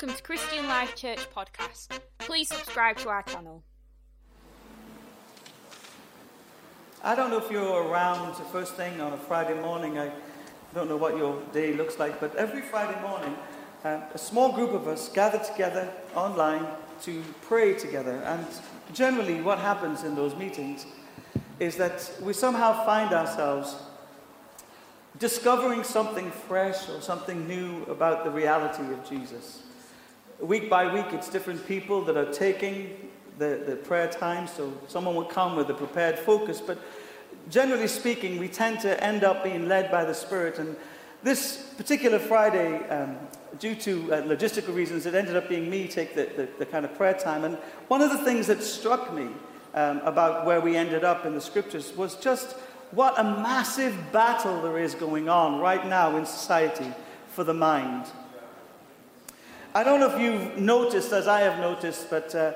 Welcome to Christian Life Church podcast. Please subscribe to our channel. I don't know if you're around the first thing on a Friday morning. I don't know what your day looks like, but every Friday morning, uh, a small group of us gather together online to pray together. And generally, what happens in those meetings is that we somehow find ourselves discovering something fresh or something new about the reality of Jesus. Week by week, it's different people that are taking the, the prayer time, so someone will come with a prepared focus, but generally speaking, we tend to end up being led by the Spirit. And this particular Friday, um, due to uh, logistical reasons, it ended up being me take the, the, the, kind of prayer time. And one of the things that struck me um, about where we ended up in the scriptures was just what a massive battle there is going on right now in society for the mind. I don't know if you've noticed, as I have noticed, but uh,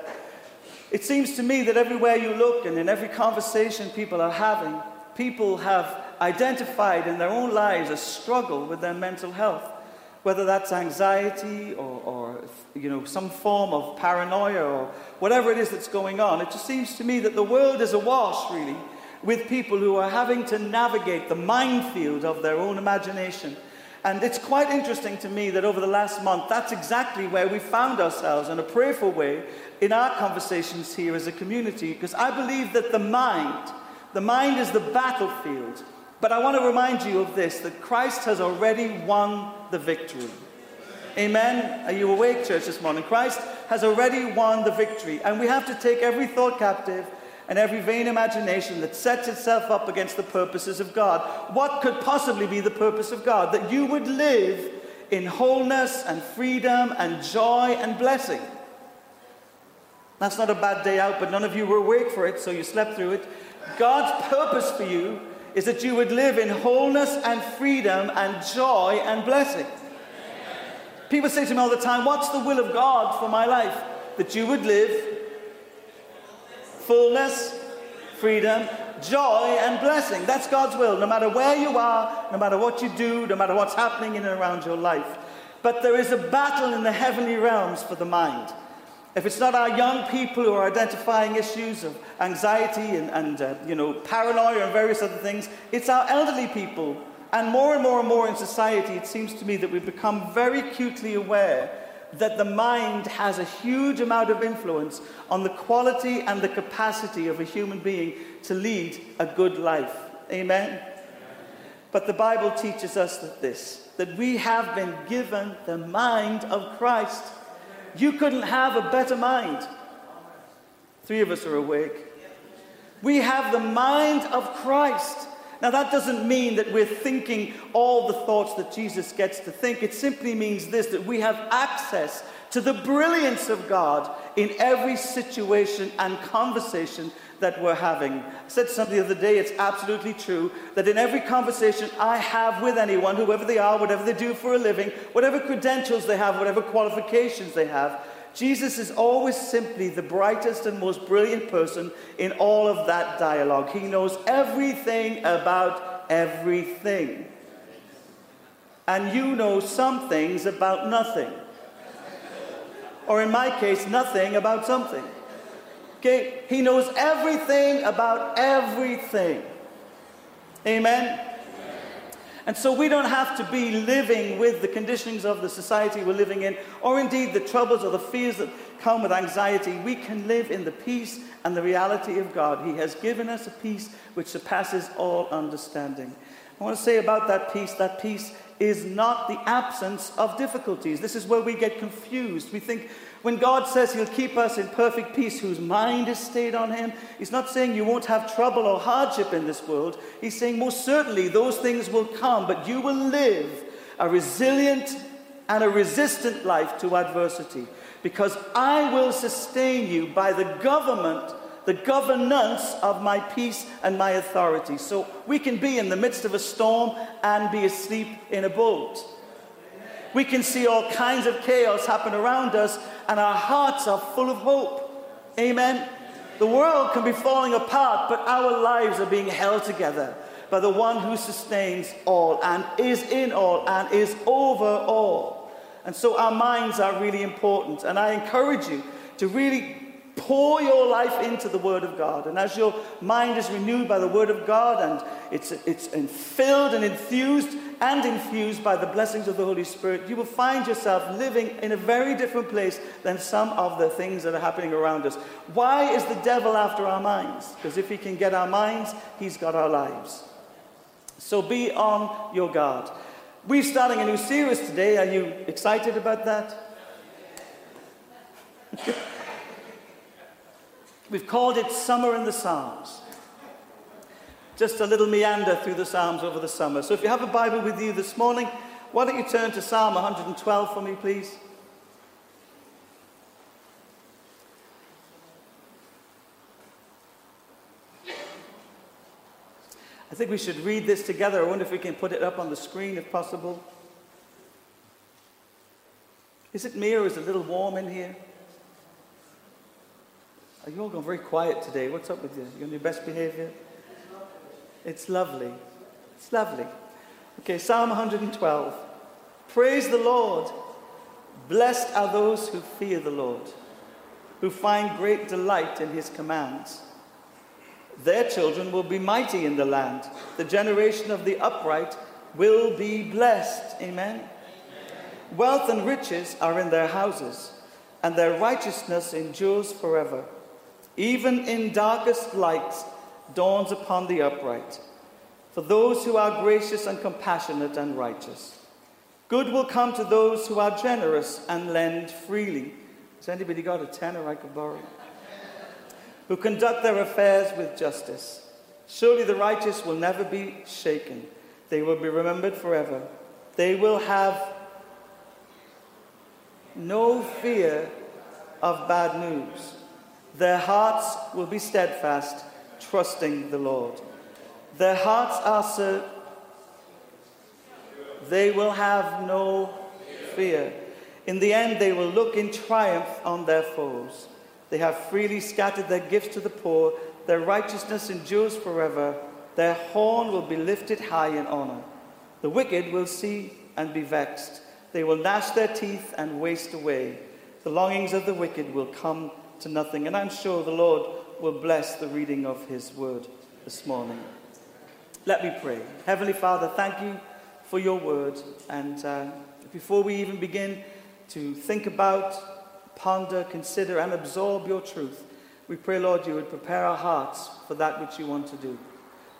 it seems to me that everywhere you look and in every conversation people are having, people have identified in their own lives a struggle with their mental health. Whether that's anxiety or, or you know, some form of paranoia or whatever it is that's going on, it just seems to me that the world is awash, really, with people who are having to navigate the minefield of their own imagination. And it's quite interesting to me that over the last month, that's exactly where we found ourselves in a prayerful way in our conversations here as a community, because I believe that the mind, the mind is the battlefield. But I want to remind you of this that Christ has already won the victory. Amen. Are you awake, church, this morning? Christ has already won the victory. And we have to take every thought captive and every vain imagination that sets itself up against the purposes of God. What could possibly be the purpose of God? That you would live in wholeness and freedom and joy and blessing. That's not a bad day out, but none of you were awake for it, so you slept through it. God's purpose for you is that you would live in wholeness and freedom and joy and blessing. People say to me all the time, What's the will of God for my life? That you would live fullness, freedom, joy, and blessing. That's God's will, no matter where you are, no matter what you do, no matter what's happening in and around your life. But there is a battle in the heavenly realms for the mind. If it's not our young people who are identifying issues of anxiety and, and uh, you know, paranoia and various other things, it's our elderly people. And more and more and more in society, it seems to me that we've become very acutely aware that the mind has a huge amount of influence on the quality and the capacity of a human being to lead a good life. Amen? But the Bible teaches us that this, that we have been given the mind of Christ. You couldn't have a better mind. Three of us are awake. We have the mind of Christ. Now, that doesn't mean that we're thinking all the thoughts that Jesus gets to think. It simply means this that we have access to the brilliance of God in every situation and conversation that we're having. I said something the other day, it's absolutely true that in every conversation I have with anyone, whoever they are, whatever they do for a living, whatever credentials they have, whatever qualifications they have, Jesus is always simply the brightest and most brilliant person in all of that dialogue. He knows everything about everything. And you know some things about nothing. Or in my case, nothing about something. Okay? He knows everything about everything. Amen? And so we don't have to be living with the conditionings of the society we're living in, or indeed the troubles or the fears that come with anxiety. We can live in the peace and the reality of God. He has given us a peace which surpasses all understanding. I want to say about that peace that peace is not the absence of difficulties. This is where we get confused. We think when God says He'll keep us in perfect peace, whose mind is stayed on Him, He's not saying you won't have trouble or hardship in this world. He's saying most certainly those things will come, but you will live a resilient and a resistant life to adversity because I will sustain you by the government, the governance of my peace and my authority. So we can be in the midst of a storm and be asleep in a boat. We can see all kinds of chaos happen around us, and our hearts are full of hope. Amen. The world can be falling apart, but our lives are being held together by the one who sustains all and is in all and is over all. And so our minds are really important. And I encourage you to really pour your life into the Word of God. And as your mind is renewed by the Word of God and it's, it's filled and enthused and infused by the blessings of the Holy Spirit, you will find yourself living in a very different place than some of the things that are happening around us. Why is the devil after our minds? Because if he can get our minds, he's got our lives. So be on your guard. We're starting a new series today. Are you excited about that? We've called it Summer in the Psalms. Just a little meander through the Psalms over the summer. So if you have a Bible with you this morning, why don't you turn to Psalm 112 for me, please? I think we should read this together. I wonder if we can put it up on the screen if possible. Is it me or is it a little warm in here? You all gone very quiet today? What's up with you? You on your best behavior? It's lovely. It's lovely. Okay, Psalm 112. Praise the Lord. Blessed are those who fear the Lord, who find great delight in his commands. Their children will be mighty in the land. The generation of the upright will be blessed. Amen. Amen. Wealth and riches are in their houses, and their righteousness endures forever. Even in darkest lights dawns upon the upright, for those who are gracious and compassionate and righteous. Good will come to those who are generous and lend freely. Has anybody got a tenner I could borrow? Who conduct their affairs with justice. Surely the righteous will never be shaken. They will be remembered forever. They will have no fear of bad news. Their hearts will be steadfast, trusting the Lord. Their hearts are so. They will have no fear. In the end, they will look in triumph on their foes. They have freely scattered their gifts to the poor. Their righteousness endures forever. Their horn will be lifted high in honor. The wicked will see and be vexed. They will gnash their teeth and waste away. The longings of the wicked will come to nothing. And I'm sure the Lord will bless the reading of his word this morning. Let me pray. Heavenly Father, thank you for your word. And uh, before we even begin to think about, ponder, consider, and absorb your truth, we pray, Lord, you would prepare our hearts for that which you want to do.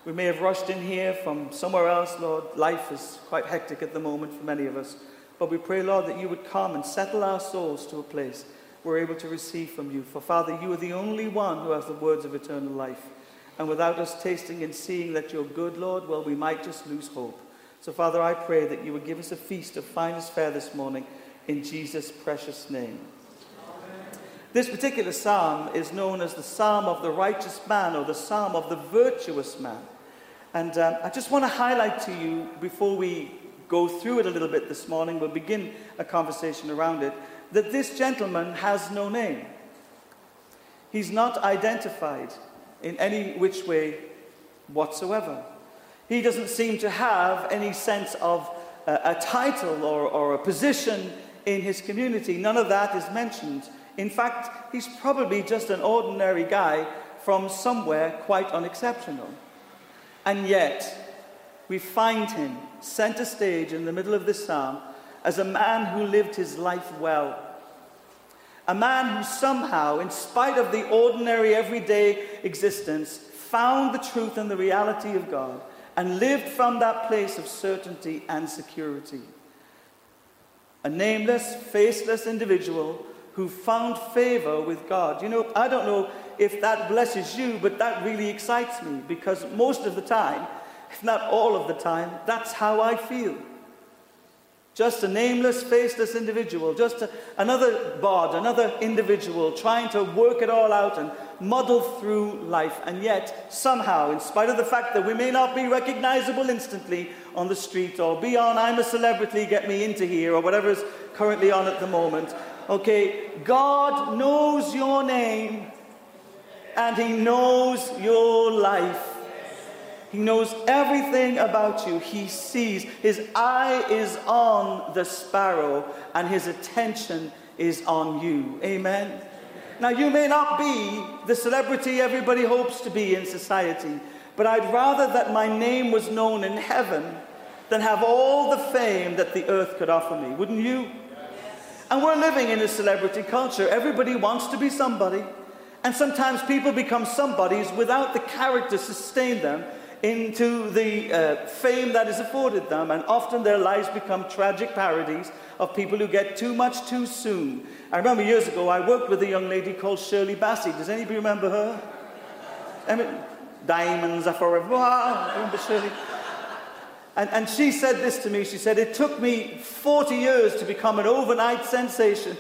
We may have rushed in here from somewhere else, Lord. Life is quite hectic at the moment for many of us. But we pray, Lord, that you would come and settle our souls to a place we're able to receive from you. For Father, you are the only one who has the words of eternal life. And without us tasting and seeing that you're good, Lord, well, we might just lose hope. So, Father, I pray that you would give us a feast of finest fare this morning in Jesus' precious name. Amen. This particular psalm is known as the Psalm of the Righteous Man or the Psalm of the Virtuous Man. And um, I just want to highlight to you before we go through it a little bit this morning, we'll begin a conversation around it that this gentleman has no name. He's not identified in any which way whatsoever. He doesn't seem to have any sense of a, a title or, or a position in his community. None of that is mentioned. In fact, he's probably just an ordinary guy from somewhere quite unexceptional. And yet, we find him center stage in the middle of this psalm as a man who lived his life well. A man who somehow, in spite of the ordinary everyday existence, found the truth and the reality of God and lived from that place of certainty and security. A nameless, faceless individual who found favor with God. You know, I don't know if that blesses you, but that really excites me because most of the time, if not all of the time, that's how I feel. Just a nameless, faceless individual, just a, another bod, another individual trying to work it all out and muddle through life. And yet, somehow, in spite of the fact that we may not be recognizable instantly on the street or be on I'm a celebrity, get me into here, or whatever is currently on at the moment, okay, God knows your name and He knows your life. He knows everything about you. He sees. His eye is on the sparrow, and his attention is on you. Amen. Now, you may not be the celebrity everybody hopes to be in society, but I'd rather that my name was known in heaven than have all the fame that the earth could offer me. Wouldn't you? And we're living in a celebrity culture. Everybody wants to be somebody. And sometimes people become somebodies without the character to sustain them into the uh, fame that is afforded them, and often their lives become tragic parodies of people who get too much too soon. I remember years ago I worked with a young lady called Shirley Bassey. Does anybody remember her? I mean, diamonds are forever. remember Shirley? And, and she said this to me. She said, It took me 40 years to become an overnight sensation.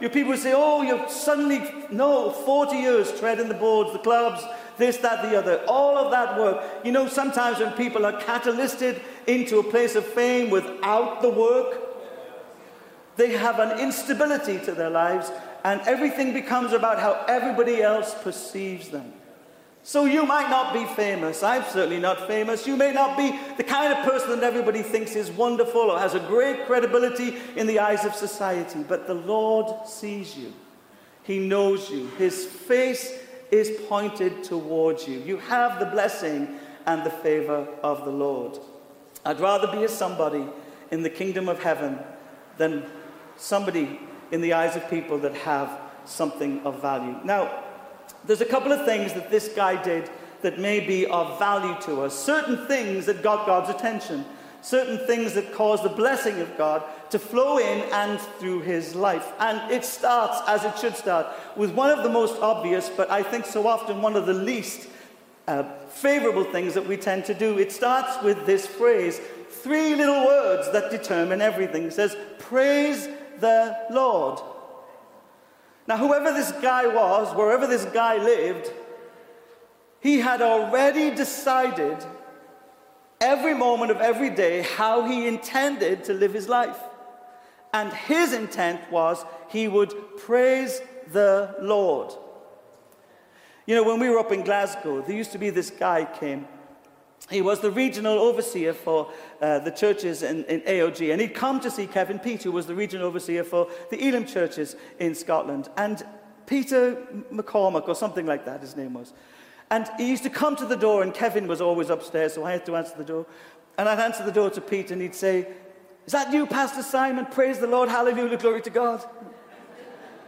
Your people say, Oh, you're suddenly, no, 40 years treading the boards, the clubs, this, that, the other. All of that work. You know, sometimes when people are catalysted into a place of fame without the work, they have an instability to their lives, and everything becomes about how everybody else perceives them. So you might not be famous. I'm certainly not famous. You may not be the kind of person that everybody thinks is wonderful or has a great credibility in the eyes of society. But the Lord sees you. He knows you. His face is pointed towards you. You have the blessing and the favor of the Lord. I'd rather be a somebody in the kingdom of heaven than somebody in the eyes of people that have something of value. Now, there's a couple of things that this guy did that may be of value to us. Certain things that got God's attention. Certain things that caused the blessing of God to flow in and through his life. And it starts, as it should start, with one of the most obvious, but I think so often one of the least uh, favorable things that we tend to do. It starts with this phrase three little words that determine everything. It says, Praise the Lord. Now, whoever this guy was, wherever this guy lived, he had already decided every moment of every day how he intended to live his life. And his intent was he would praise the Lord. You know, when we were up in Glasgow, there used to be this guy came he was the regional overseer for uh, the churches in, in, AOG, and he'd come to see Kevin Pete, who was the regional overseer for the Elim churches in Scotland. And Peter McCormack, or something like that, his name was. And he used to come to the door, and Kevin was always upstairs, so I had to answer the door. And I'd answer the door to Pete, and he'd say, Is that you, Pastor Simon? Praise the Lord, hallelujah, glory to God.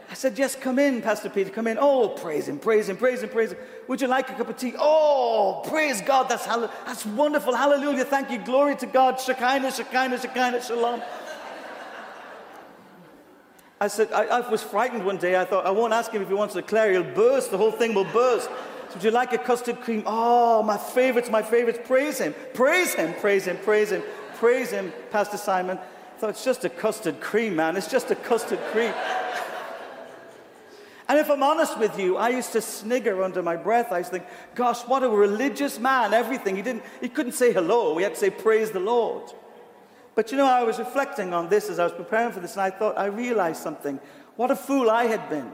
I said, Yes, come in, Pastor Peter, come in. Oh, praise him, praise him, praise him, praise him. Would you like a cup of tea? Oh, praise God, that's, that's wonderful. Hallelujah, thank you, glory to God. Shekinah, Shekinah, Shekinah, Shalom. I said, I, I, was frightened one day. I thought, I won't ask him if he wants to declare. He'll burst. The whole thing will burst. Would you like a custard cream? Oh, my favorites, my favorites. Praise him. Praise him. Praise him. Praise him. Praise him, Pastor Simon. I thought, it's just a custard cream, man. It's just a custard cream. And if I'm honest with you, I used to snigger under my breath. I used to think, gosh, what a religious man, everything. He, didn't, he couldn't say hello, he had to say, praise the Lord. But you know, I was reflecting on this as I was preparing for this, and I thought, I realized something. What a fool I had been.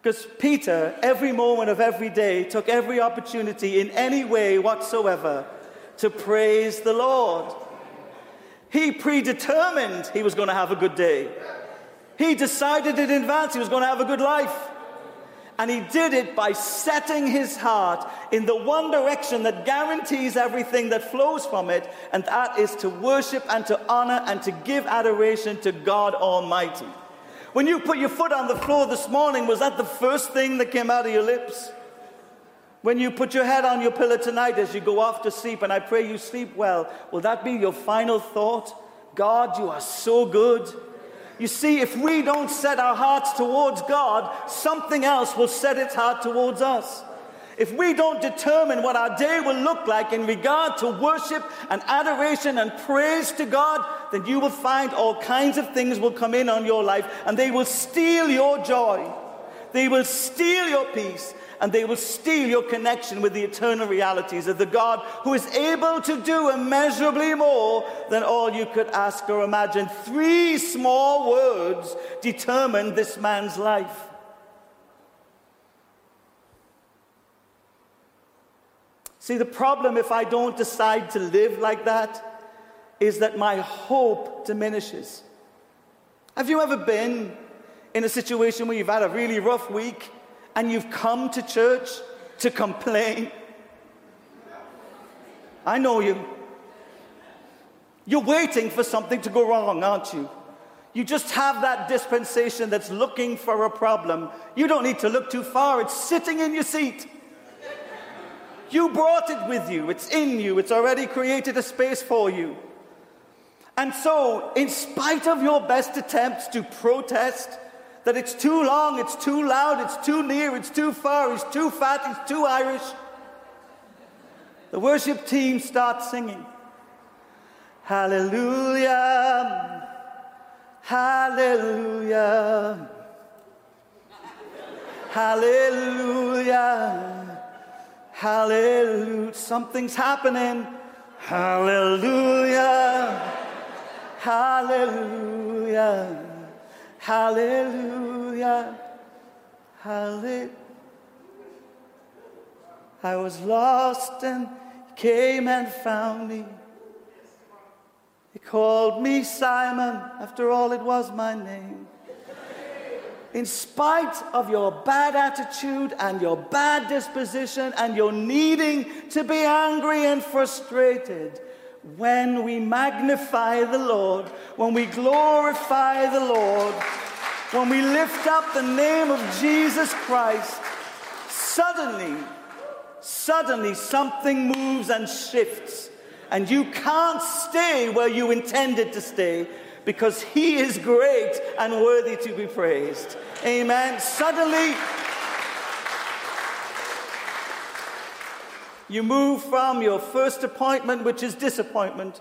Because Peter, every moment of every day, took every opportunity in any way whatsoever to praise the Lord. He predetermined he was going to have a good day. He decided in advance he was going to have a good life. And he did it by setting his heart in the one direction that guarantees everything that flows from it, and that is to worship and to honor and to give adoration to God Almighty. When you put your foot on the floor this morning, was that the first thing that came out of your lips? When you put your head on your pillow tonight as you go off to sleep, and I pray you sleep well, will that be your final thought? God, you are so good. You see, if we don't set our hearts towards God, something else will set its heart towards us. If we don't determine what our day will look like in regard to worship and adoration and praise to God, then you will find all kinds of things will come in on your life and they will steal your joy. They will steal your peace and they will steal your connection with the eternal realities of the God who is able to do immeasurably more than all you could ask or imagine. Three small words determine this man's life. See, the problem if I don't decide to live like that is that my hope diminishes. Have you ever been in a situation where you've had a really rough week and you've come to church to complain? I know you. You're waiting for something to go wrong, aren't you? You just have that dispensation that's looking for a problem. You don't need to look too far, it's sitting in your seat. You brought it with you, it's in you, it's already created a space for you. And so, in spite of your best attempts to protest that it's too long, it's too loud, it's too near, it's too far, he's too fat, he's too Irish, the worship team starts singing. Hallelujah, hallelujah, hallelujah, hallelujah. Something's happening. Hallelujah, hallelujah, hallelujah, hallelujah. I was lost and came and found me. He called me Simon, after all, it was my name. In spite of your bad attitude and your bad disposition and your needing to be angry and frustrated, when we magnify the Lord, when we glorify the Lord, when we lift up the name of Jesus Christ, suddenly suddenly something moves and shifts, and you can't stay where you intended to stay because He is great and worthy to be praised. Amen. Suddenly, you move from your first appointment, which is disappointment,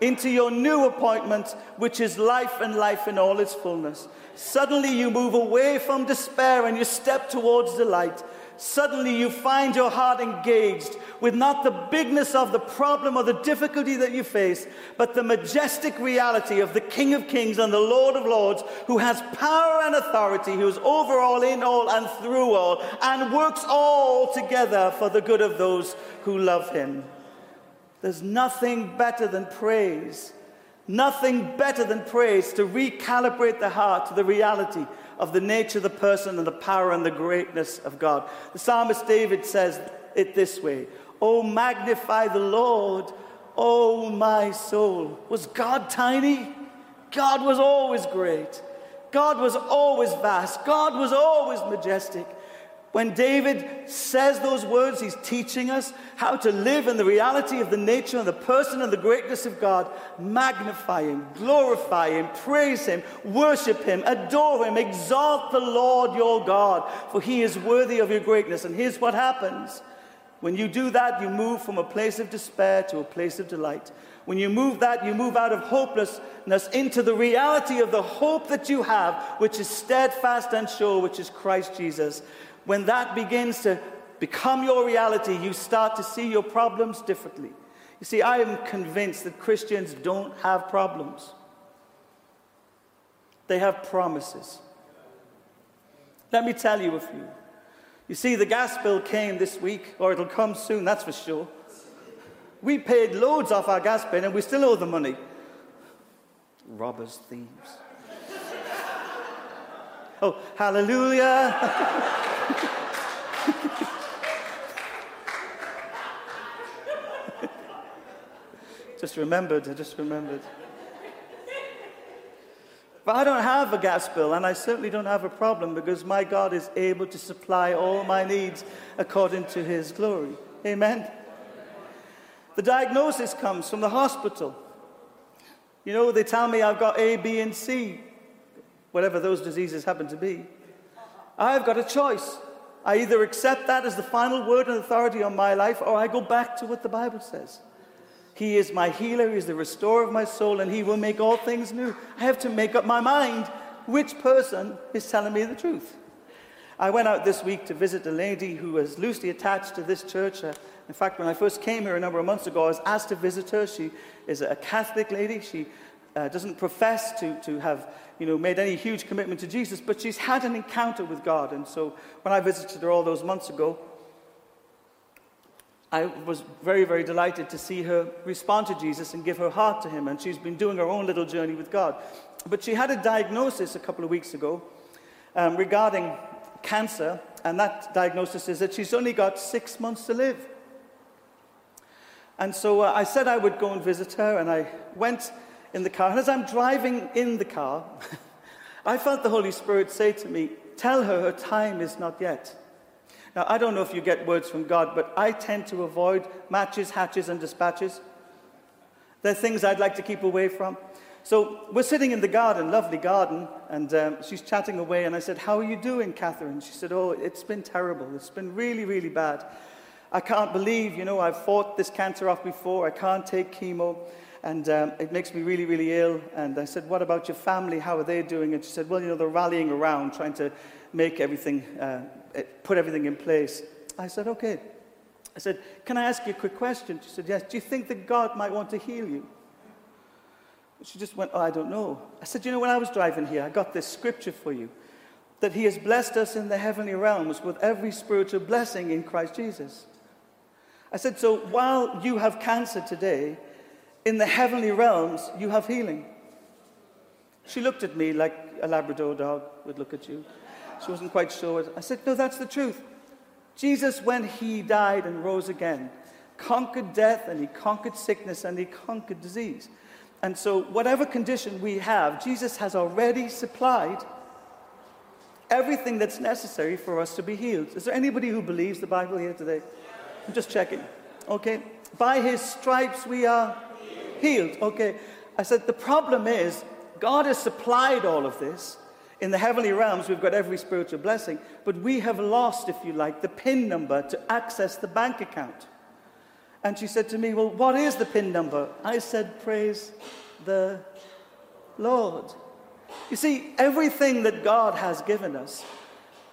into your new appointment, which is life and life in all its fullness. Suddenly, you move away from despair and you step towards delight suddenly you find your heart engaged with not the bigness of the problem or the difficulty that you face, but the majestic reality of the King of Kings and the Lord of Lords, who has power and authority, who is over all, in all, and through all, and works all together for the good of those who love him. There's nothing better than praise. Nothing better than praise to recalibrate the heart to the reality of the nature, the person, and the power and the greatness of God. The psalmist David says it this way Oh, magnify the Lord, oh, my soul. Was God tiny? God was always great. God was always vast. God was always majestic. When David says those words, he's teaching us how to live in the reality of the nature and the person and the greatness of God. Magnify him, glorify him, praise him, worship him, adore him, exalt the Lord your God, for he is worthy of your greatness. And here's what happens. When you do that, you move from a place of despair to a place of delight. When you move that, you move out of hopelessness into the reality of the hope that you have, which is steadfast and sure, which is Christ Jesus when that begins to become your reality, you start to see your problems differently. You see, I am convinced that Christians don't have problems, they have promises. Let me tell you a few. You see, the gas bill came this week, or it'll come soon, that's for sure. We paid loads off our gas bill and we still owe the money. Robbers, thieves. oh, hallelujah. just remembered, I just remembered. But I don't have a gas bill, and I certainly don't have a problem because my God is able to supply all my needs according to his glory. Amen. The diagnosis comes from the hospital. You know, they tell me I've got A, B, and C, whatever those diseases happen to be. I've got a choice. I either accept that as the final word and authority on my life, or I go back to what the Bible says. He is my healer, He is the restorer of my soul, and He will make all things new. I have to make up my mind which person is telling me the truth. I went out this week to visit a lady who was loosely attached to this church. Uh, in fact, when I first came here a number of months ago, I was asked to visit her. She is a Catholic lady. She uh, doesn't profess to, to have you know, made any huge commitment to Jesus, but she's had an encounter with God. And so when I visited her all those months ago, I was very, very delighted to see her respond to Jesus and give her heart to him. And she's been doing her own little journey with God. But she had a diagnosis a couple of weeks ago um, regarding cancer. And that diagnosis is that she's only got six months to live. And so uh, I said I would go and visit her. And I went in the car. And as I'm driving in the car, I felt the Holy Spirit say to me, Tell her her time is not yet. Now, I don't know if you get words from God, but I tend to avoid matches, hatches, and dispatches. They're things I'd like to keep away from. So we're sitting in the garden, lovely garden, and um, she's chatting away. And I said, How are you doing, Catherine? She said, Oh, it's been terrible. It's been really, really bad. I can't believe, you know, I've fought this cancer off before. I can't take chemo, and um, it makes me really, really ill. And I said, What about your family? How are they doing? And she said, Well, you know, they're rallying around, trying to make everything uh, put everything in place. I said, okay. I said, can I ask you a quick question? She said, yes. Do you think that God might want to heal you? She just went, oh, I don't know. I said, you know, when I was driving here, I got this scripture for you that He has blessed us in the heavenly realms with every spiritual blessing in Christ Jesus. I said, so while you have cancer today, in the heavenly realms, you have healing. She looked at me like a Labrador dog would look at you. She wasn't quite sure. I said, No, that's the truth. Jesus, when he died and rose again, conquered death and he conquered sickness and he conquered disease. And so, whatever condition we have, Jesus has already supplied everything that's necessary for us to be healed. Is there anybody who believes the Bible here today? I'm just checking. Okay. By his stripes we are healed. Okay. I said, the problem is, God has supplied all of this. In the heavenly realms, we've got every spiritual blessing, but we have lost, if you like, the PIN number to access the bank account. And she said to me, Well, what is the PIN number? I said, Praise the Lord. You see, everything that God has given us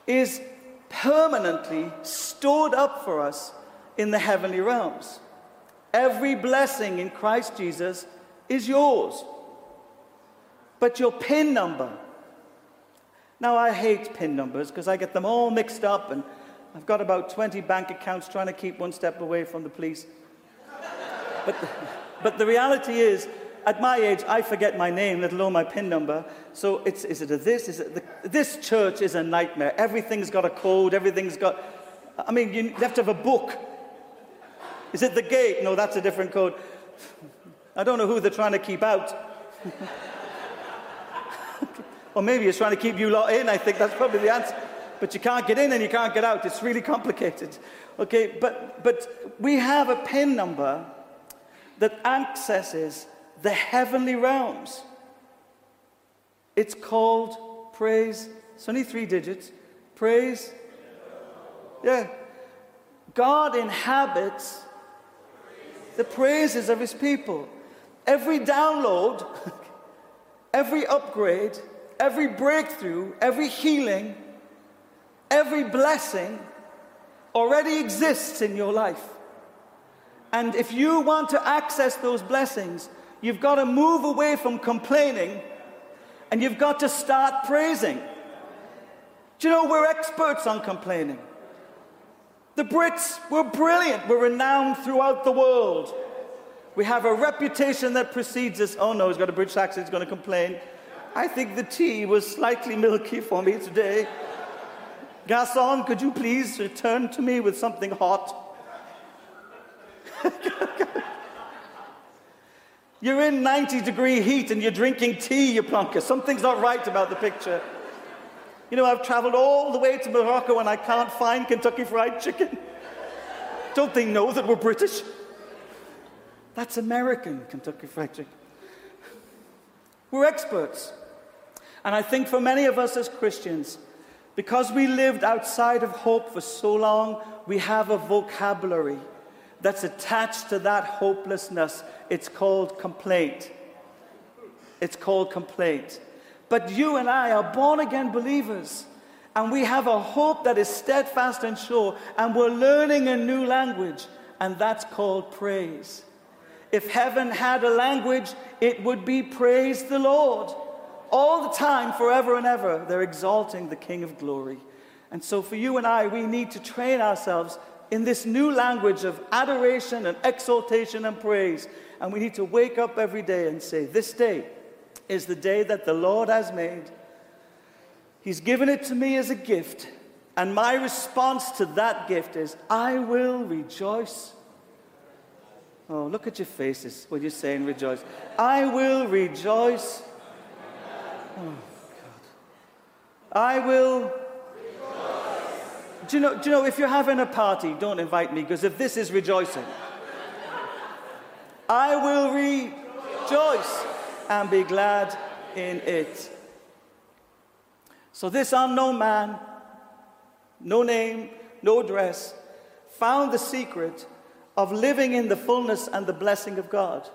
is permanently stored up for us in the heavenly realms. Every blessing in Christ Jesus is yours. But your PIN number, now, I hate PIN numbers because I get them all mixed up, and I've got about 20 bank accounts trying to keep one step away from the police. But, but the reality is, at my age, I forget my name, let alone my PIN number. So it's, is it a this? Is it the, this church is a nightmare. Everything's got a code, everything's got. I mean, you have to have a book. Is it the gate? No, that's a different code. I don't know who they're trying to keep out. Or maybe it's trying to keep you lot in. I think that's probably the answer. But you can't get in and you can't get out. It's really complicated. Okay, but, but we have a PIN number that accesses the heavenly realms. It's called praise. It's only three digits. Praise. Yeah. God inhabits the praises of his people. Every download, every upgrade, every breakthrough, every healing, every blessing already exists in your life. And if you want to access those blessings, you've got to move away from complaining and you've got to start praising. Do you know we're experts on complaining? The Brits were brilliant, we're renowned throughout the world. We have a reputation that precedes us. Oh no, he's got a British accent, he's going to complain. I think the tea was slightly milky for me today. Garçon, could you please return to me with something hot? you're in 90 degree heat and you're drinking tea, you plonker. Something's not right about the picture. You know, I've traveled all the way to Morocco and I can't find Kentucky Fried Chicken. Don't they know that we're British? That's American Kentucky Fried Chicken. We're experts. And I think for many of us as Christians, because we lived outside of hope for so long, we have a vocabulary that's attached to that hopelessness. It's called complaint. It's called complaint. But you and I are born again believers, and we have a hope that is steadfast and sure, and we're learning a new language, and that's called praise. If heaven had a language, it would be praise the Lord all the time, forever and ever, they're exalting the King of glory. And so, for you and I, we need to train ourselves in this new language of adoration and exaltation and praise. And we need to wake up every day and say, This day is the day that the Lord has made. He's given it to me as a gift. And my response to that gift is, I will rejoice. Oh, look at your faces when you're saying rejoice. I will rejoice. Oh, God. I will do you, know, do you know, if you're having a party, don't invite me, because if this is rejoicing, I will rejoice and be glad in it. So, this unknown man, no name, no address, found the secret of living in the fullness and the blessing of God.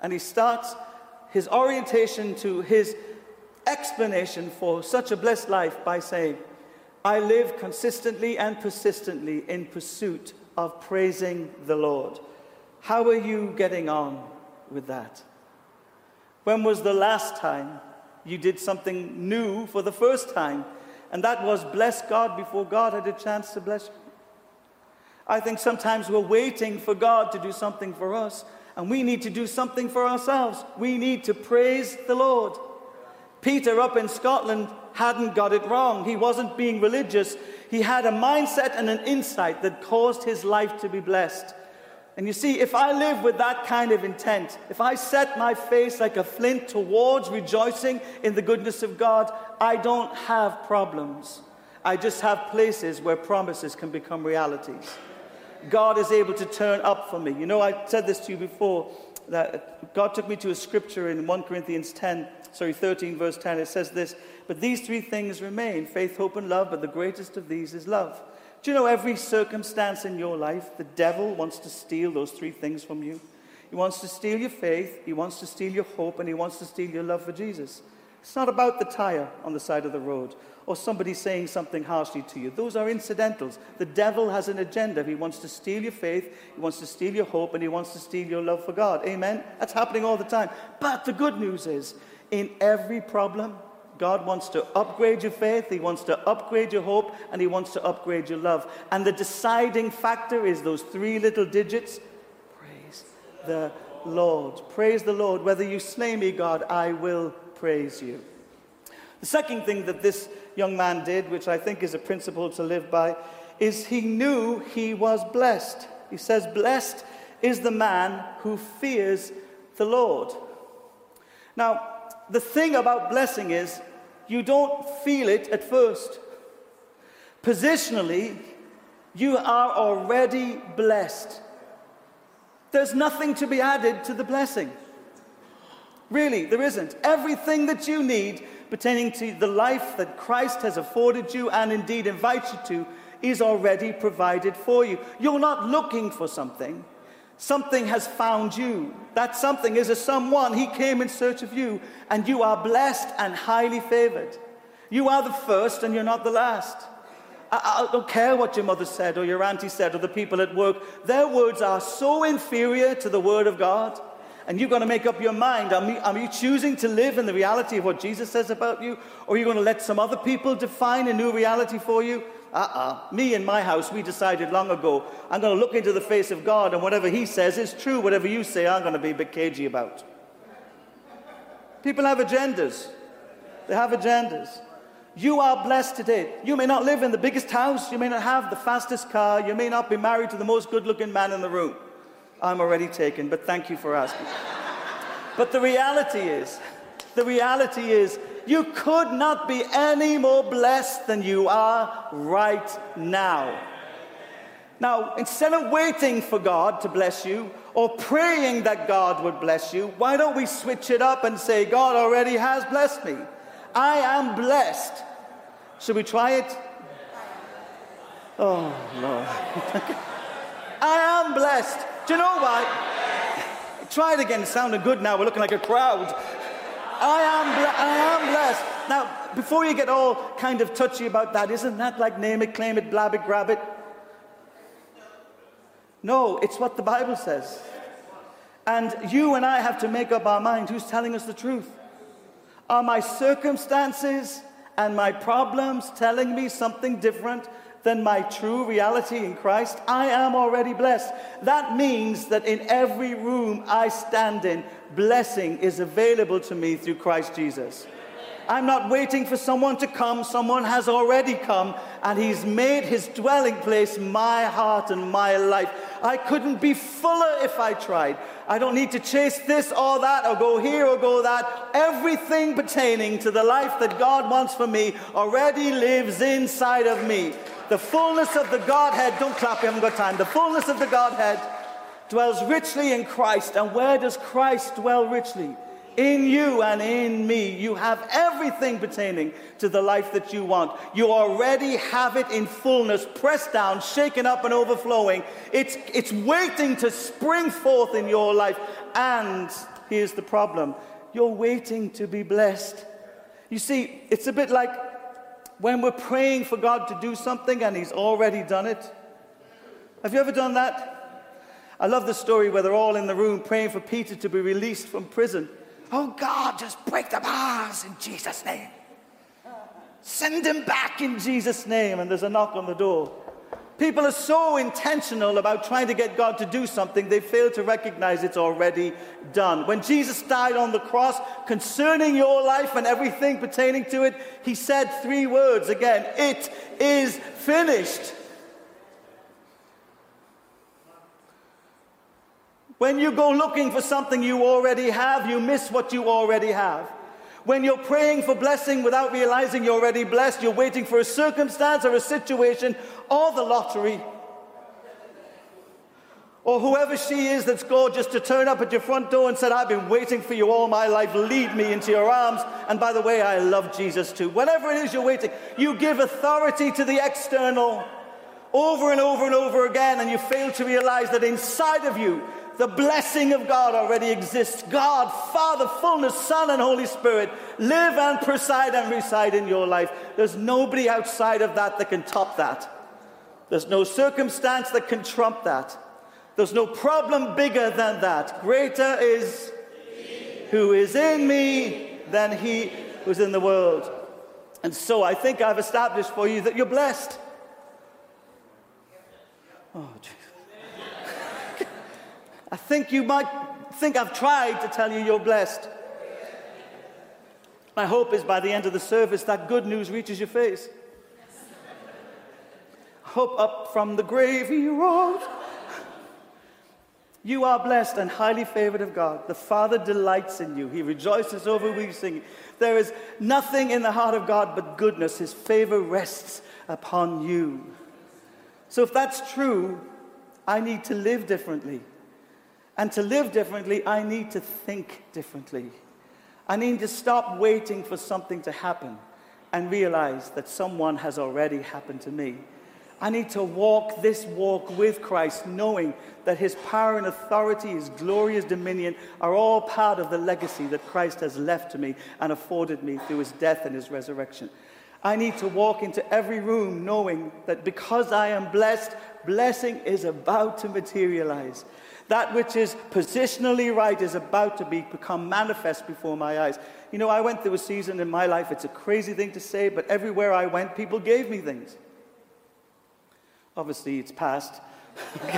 And he starts his orientation to his explanation for such a blessed life by saying, I live consistently and persistently in pursuit of praising the Lord. How are you getting on with that? When was the last time you did something new for the first time? And that was bless God before God had a chance to bless you. I think sometimes we're waiting for God to do something for us, and we need to do something for ourselves. We need to praise the Lord. Peter up in Scotland hadn't got it wrong. He wasn't being religious. He had a mindset and an insight that caused his life to be blessed. And you see, if I live with that kind of intent, if I set my face like a flint towards rejoicing in the goodness of God, I don't have problems. I just have places where promises can become realities. God is able to turn up for me. You know, I said this to you before that God took me to a scripture in 1 Corinthians 10, sorry, 13, verse 10. It says this But these three things remain faith, hope, and love, but the greatest of these is love. Do you know every circumstance in your life, the devil wants to steal those three things from you? He wants to steal your faith, he wants to steal your hope, and he wants to steal your love for Jesus. It's not about the tire on the side of the road or somebody saying something harshly to you. Those are incidentals. The devil has an agenda. He wants to steal your faith, he wants to steal your hope, and he wants to steal your love for God. Amen? That's happening all the time. But the good news is, in every problem, God wants to upgrade your faith, He wants to upgrade your hope, and He wants to upgrade your love. And the deciding factor is those three little digits praise the Lord. Praise the Lord. Whether you slay me, God, I will praise you. The second thing that this young man did, which I think is a principle to live by, is he knew he was blessed. He says, Blessed is the man who fears the Lord. Now, the thing about blessing is you don't feel it at first. Positionally, you are already blessed. There's nothing to be added to the blessing. Really, there isn't. Everything that you need pertaining to the life that Christ has afforded you and indeed invites you to is already provided for you. You're not looking for something. Something has found you. That something is a someone. He came in search of you, and you are blessed and highly favored. You are the first, and you're not the last. I, I, don't care what your mother said, or your auntie said, or the people at work. Their words are so inferior to the word of God and you've got to make up your mind. Are, are you choosing to live in the reality of what Jesus says about you? Or are you going to let some other people define a new reality for you? Uh uh Me and my house, we decided long ago, I'm going to look into the face of God, and whatever He says is true. Whatever you say, I'm going to be a bit cagey about. People have agendas. They have agendas. You are blessed today. You may not live in the biggest house, you may not have the fastest car, you may not be married to the most good looking man in the room. I'm already taken, but thank you for asking. but the reality is, the reality is, you could not be any more blessed than you are right now. Now, instead of waiting for God to bless you or praying that God would bless you, why don't we switch it up and say, God already has blessed me? I am blessed. Should we try it? Oh, Lord. I am blessed. Do you know what? Try it again. It sounded good now. We're looking like a crowd. I am, I am blessed. Now, before you get all kind of touchy about that, isn't that like name it, claim it, blab it, grab it? No, it's what the Bible says. And you and I have to make up our mind who's telling us the truth. Are my circumstances and my problems telling me something different than my true reality in Christ, I am already blessed. That means that in every room I stand in, blessing is available to me through Christ Jesus. I'm not waiting for someone to come. Someone has already come, and He's made His dwelling place my heart and my life. I couldn't be fuller if I tried. I don't need to chase this or that, or go here or go that. Everything pertaining to the life that God wants for me already lives inside of me. The fullness of the Godhead, don't clap, you haven't got time. The fullness of the Godhead dwells richly in Christ. And where does Christ dwell richly? In you and in me, you have everything pertaining to the life that you want. You already have it in fullness, pressed down, shaken up, and overflowing. It's, it's waiting to spring forth in your life. And here's the problem you're waiting to be blessed. You see, it's a bit like when we're praying for God to do something and He's already done it. Have you ever done that? I love the story where they're all in the room praying for Peter to be released from prison. Oh God, just break the bars in Jesus' name. Send him back in Jesus' name. And there's a knock on the door. People are so intentional about trying to get God to do something, they fail to recognize it's already done. When Jesus died on the cross, concerning your life and everything pertaining to it, he said three words again It is finished. When you go looking for something you already have, you miss what you already have. When you're praying for blessing without realizing you're already blessed, you're waiting for a circumstance or a situation or the lottery. Or whoever she is that's gorgeous to turn up at your front door and said, I've been waiting for you all my life, lead me into your arms. And by the way, I love Jesus too. Whatever it is you're waiting, you give authority to the external over and over and over again, and you fail to realize that inside of you the blessing of God already exists. God, Father, fullness, Son, and Holy Spirit live and preside and reside in your life. There's nobody outside of that that can top that. There's no circumstance that can trump that. There's no problem bigger than that. Greater is who is in me than he who's in the world. And so I think I've established for you that you're blessed. Oh. I think you might think I've tried to tell you you're blessed. My hope is by the end of the service that good news reaches your face. Hope up from the gravy road. You are blessed and highly favored of God. The Father delights in you. He rejoices over you singing. There is nothing in the heart of God but goodness. His favor rests upon you. So if that's true, I need to live differently. And to live differently, I need to think differently. I need to stop waiting for something to happen and realize that someone has already happened to me. I need to walk this walk with Christ, knowing that his power and authority, his glorious dominion are all part of the legacy that Christ has left to me and afforded me through his death and his resurrection. I need to walk into every room knowing that because I am blessed, blessing is about to materialize. That which is positionally right is about to be, become manifest before my eyes. You know, I went through a season in my life, it's a crazy thing to say, but everywhere I went, people gave me things. Obviously, it's past.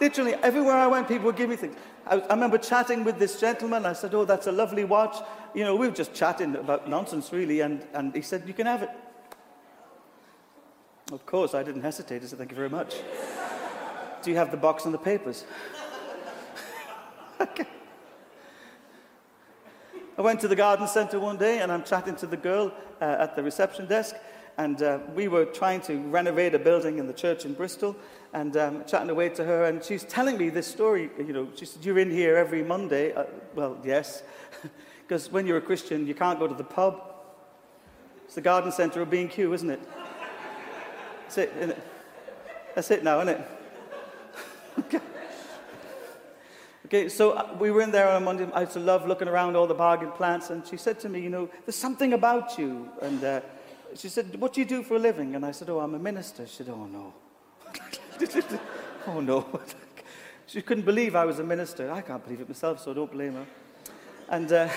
Literally, everywhere I went, people would give me things. I, I, remember chatting with this gentleman. I said, Oh, that's a lovely watch. You know, we were just chatting about nonsense, really. And, and he said, You can have it. Of course, I didn't hesitate. I said, Thank you very much. Do you have the box and the papers? okay. I went to the garden centre one day and I'm chatting to the girl uh, at the reception desk. And uh, we were trying to renovate a building in the church in Bristol and um, chatting away to her. And she's telling me this story. You know, she said, You're in here every Monday. Uh, well, yes. Because when you're a Christian, you can't go to the pub. It's the garden centre of B&Q, isn't it? That's it, isn't it? That's it now, isn't it? okay. okay, so uh, we were in there on a Monday. I used to love looking around all the bargain plants, and she said to me, You know, there's something about you. And uh, she said, What do you do for a living? And I said, Oh, I'm a minister. She said, Oh, no. oh, no. she couldn't believe I was a minister. I can't believe it myself, so don't blame her. And, uh,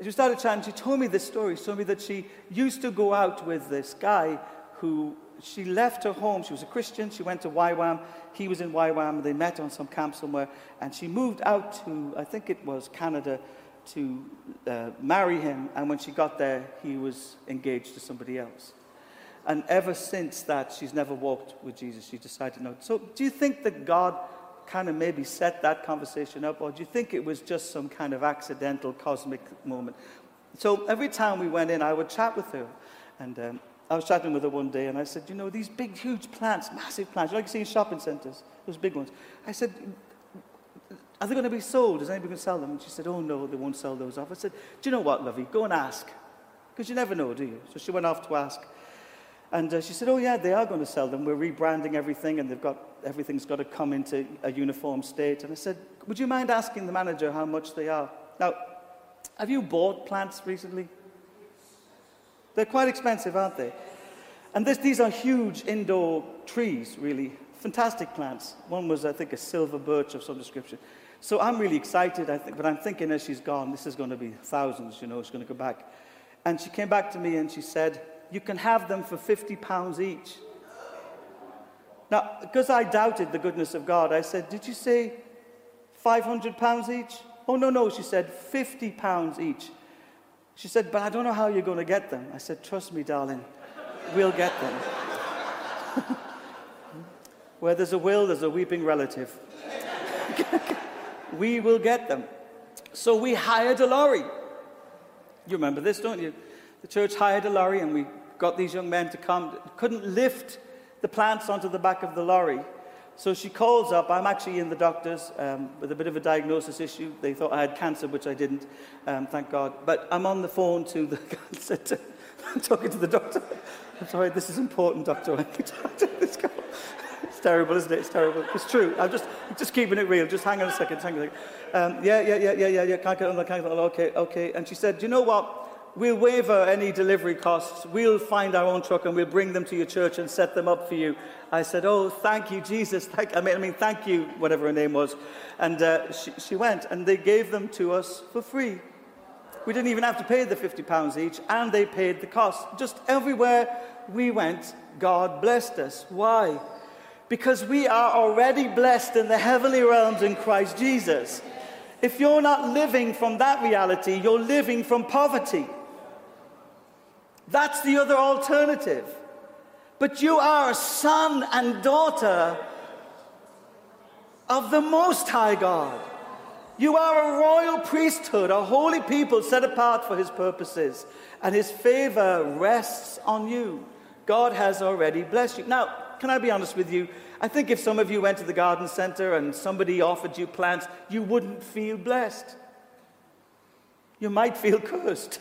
she started chatting. She told me this story. She told me that she used to go out with this guy who she left her home. She was a Christian. She went to YWAM. He was in YWAM. They met on some camp somewhere. And she moved out to, I think it was Canada, to uh, marry him. And when she got there, he was engaged to somebody else. And ever since that, she's never walked with Jesus. She decided not. So, do you think that God kind of maybe set that conversation up, or do you think it was just some kind of accidental cosmic moment? So, every time we went in, I would chat with her. And um, I was chatting with her one day, and I said, You know, these big, huge plants, massive plants, like you see in shopping centers, those big ones. I said, Are they going to be sold? Is anybody going to sell them? And she said, Oh, no, they won't sell those off. I said, Do you know what, lovey? Go and ask. Because you never know, do you? So she went off to ask. And uh, she said, Oh, yeah, they are going to sell them. We're rebranding everything, and they've got, everything's got to come into a uniform state. And I said, Would you mind asking the manager how much they are? Now, have you bought plants recently? They're quite expensive, aren't they? And this, these are huge indoor trees, really. Fantastic plants. One was, I think, a silver birch of some description. So I'm really excited, I think, but I'm thinking as she's gone, this is going to be thousands, you know, it's going to go back. And she came back to me and she said, you can have them for 50 pounds each. Now, because I doubted the goodness of God, I said, Did you say 500 pounds each? Oh, no, no, she said, 50 pounds each. She said, But I don't know how you're going to get them. I said, Trust me, darling, we'll get them. Where there's a will, there's a weeping relative. we will get them. So we hired a lorry. You remember this, don't you? The church hired a lorry and we got these young men to come, couldn't lift the plants onto the back of the lorry. So she calls up. I'm actually in the doctor's um, with a bit of a diagnosis issue. They thought I had cancer, which I didn't, um, thank God. But I'm on the phone to the guy. I'm talking to the doctor. I'm sorry, this is important, doctor. It's terrible, isn't it? It's terrible. It's true. I'm just, just keeping it real. Just hang on a second. Hang on a second. Um, yeah, yeah, yeah, yeah, yeah, yeah. Can't get on the, can't get on. Okay, okay. And she said, Do you know what? We'll waiver any delivery costs. We'll find our own truck and we'll bring them to your church and set them up for you. I said, Oh, thank you, Jesus. Thank, I, mean, I mean, thank you, whatever her name was. And uh, she, she went and they gave them to us for free. We didn't even have to pay the 50 pounds each, and they paid the cost. Just everywhere we went, God blessed us. Why? Because we are already blessed in the heavenly realms in Christ Jesus. If you're not living from that reality, you're living from poverty. That's the other alternative. But you are a son and daughter of the Most High God. You are a royal priesthood, a holy people set apart for his purposes, and his favor rests on you. God has already blessed you. Now, can I be honest with you? I think if some of you went to the garden center and somebody offered you plants, you wouldn't feel blessed. You might feel cursed.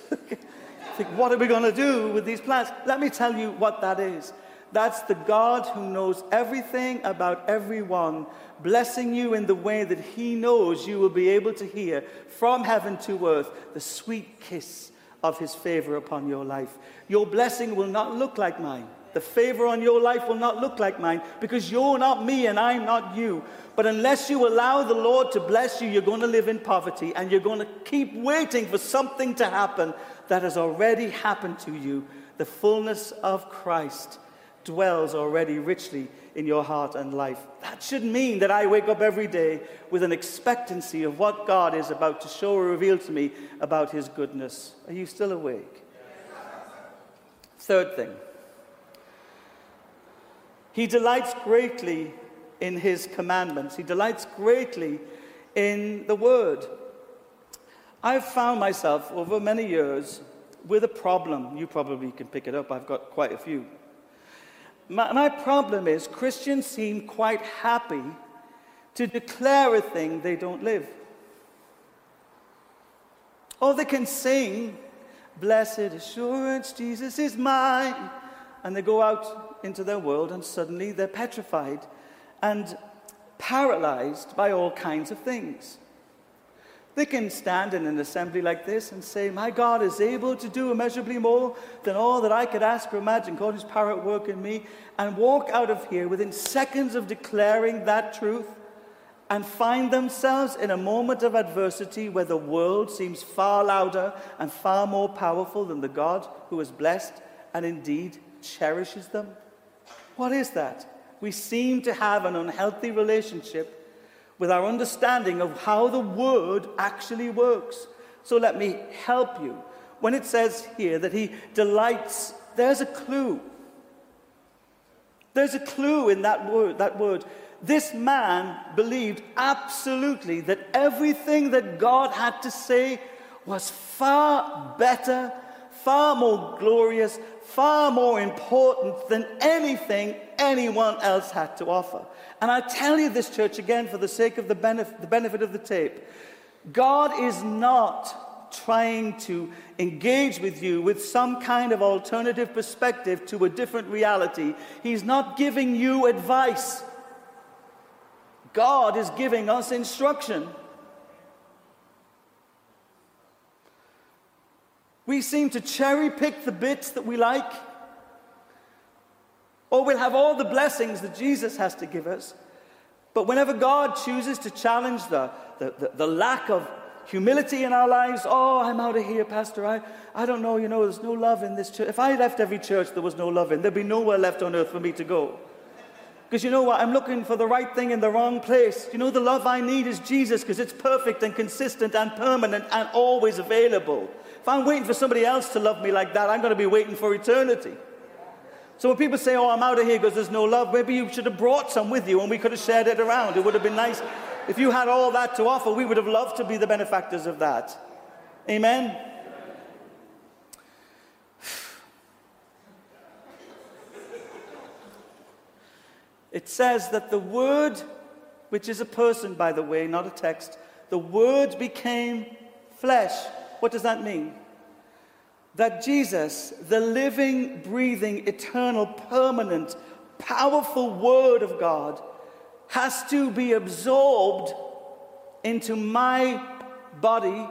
Think, what are we going to do with these plants? Let me tell you what that is. That's the God who knows everything about everyone, blessing you in the way that He knows you will be able to hear from heaven to earth the sweet kiss of His favor upon your life. Your blessing will not look like mine. The favor on your life will not look like mine because you're not me and I'm not you. But unless you allow the Lord to bless you, you're going to live in poverty and you're going to keep waiting for something to happen that has already happened to you. The fullness of Christ dwells already richly in your heart and life. That should mean that I wake up every day with an expectancy of what God is about to show or reveal to me about His goodness. Are you still awake? Third thing, He delights greatly in His commandments, He delights greatly in the Word. I've found myself over many years with a problem. You probably can pick it up, I've got quite a few. My, my problem is Christians seem quite happy to declare a thing they don't live. Or they can sing, Blessed assurance, Jesus is mine. And they go out into their world and suddenly they're petrified and paralyzed by all kinds of things. They can stand in an assembly like this and say, My God is able to do immeasurably more than all that I could ask or imagine. God is power at work in me. And walk out of here within seconds of declaring that truth and find themselves in a moment of adversity where the world seems far louder and far more powerful than the God who has blessed and indeed cherishes them? What is that? We seem to have an unhealthy relationship with our understanding of how the word actually works. So let me help you. When it says here that he delights, there's a clue. There's a clue in that word, that word. This man believed absolutely that everything that God had to say was far better, far more glorious, far more important than anything anyone else had to offer. And I tell you this, church, again, for the sake of the benefit, the benefit of the tape God is not trying to engage with you with some kind of alternative perspective to a different reality. He's not giving you advice. God is giving us instruction. We seem to cherry pick the bits that we like, or we'll have all the blessings that Jesus has to give us. But whenever God chooses to challenge the, the, the, the lack of humility in our lives, oh, I'm out of here, Pastor. I, I don't know, you know, there's no love in this church. If I left every church there was no love in, there'd be nowhere left on earth for me to go. Because you know what? I'm looking for the right thing in the wrong place. You know, the love I need is Jesus because it's perfect and consistent and permanent and always available. If I'm waiting for somebody else to love me like that, I'm going to be waiting for eternity. So when people say, Oh, I'm out of here because there's no love, maybe you should have brought some with you and we could have shared it around. It would have been nice. If you had all that to offer, we would have loved to be the benefactors of that. Amen? It says that the Word, which is a person, by the way, not a text, the Word became flesh. What does that mean? That Jesus, the living, breathing, eternal, permanent, powerful Word of God, has to be absorbed into my body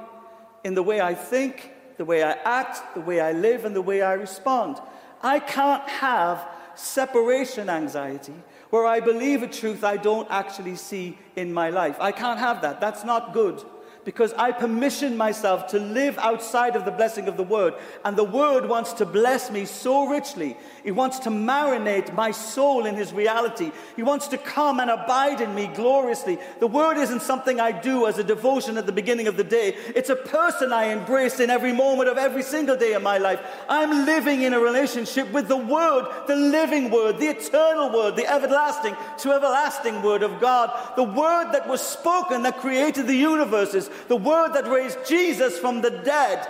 in the way I think, the way I act, the way I live, and the way I respond. I can't have separation anxiety where I believe a truth I don't actually see in my life. I can't have that. That's not good because I permission myself to live outside of the blessing of the Word. And the Word wants to bless me so richly. He wants to marinate my soul in His reality. He wants to come and abide in me gloriously. The Word isn't something I do as a devotion at the beginning of the day, it's a person I embrace in every moment of every single day of my life. I'm living in a relationship with the Word, the living Word, the eternal Word, the everlasting to everlasting Word of God, the Word that was spoken that created the universes the word that raised Jesus from the dead.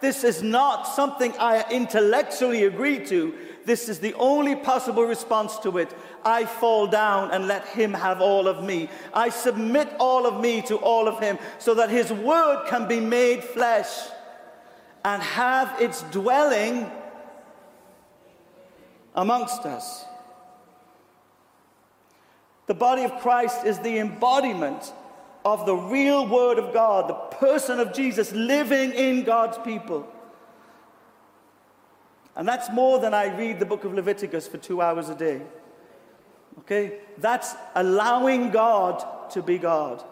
This is not something I intellectually agree to. This is the only possible response to it. I fall down and let Him have all of me. I submit all of me to all of Him so that His word can be made flesh and have its dwelling amongst us. The body of Christ is the embodiment of the real Word of God, the person of Jesus living in God's people. And that's more than I read the book of Leviticus for two hours a day. Okay? That's allowing God to be God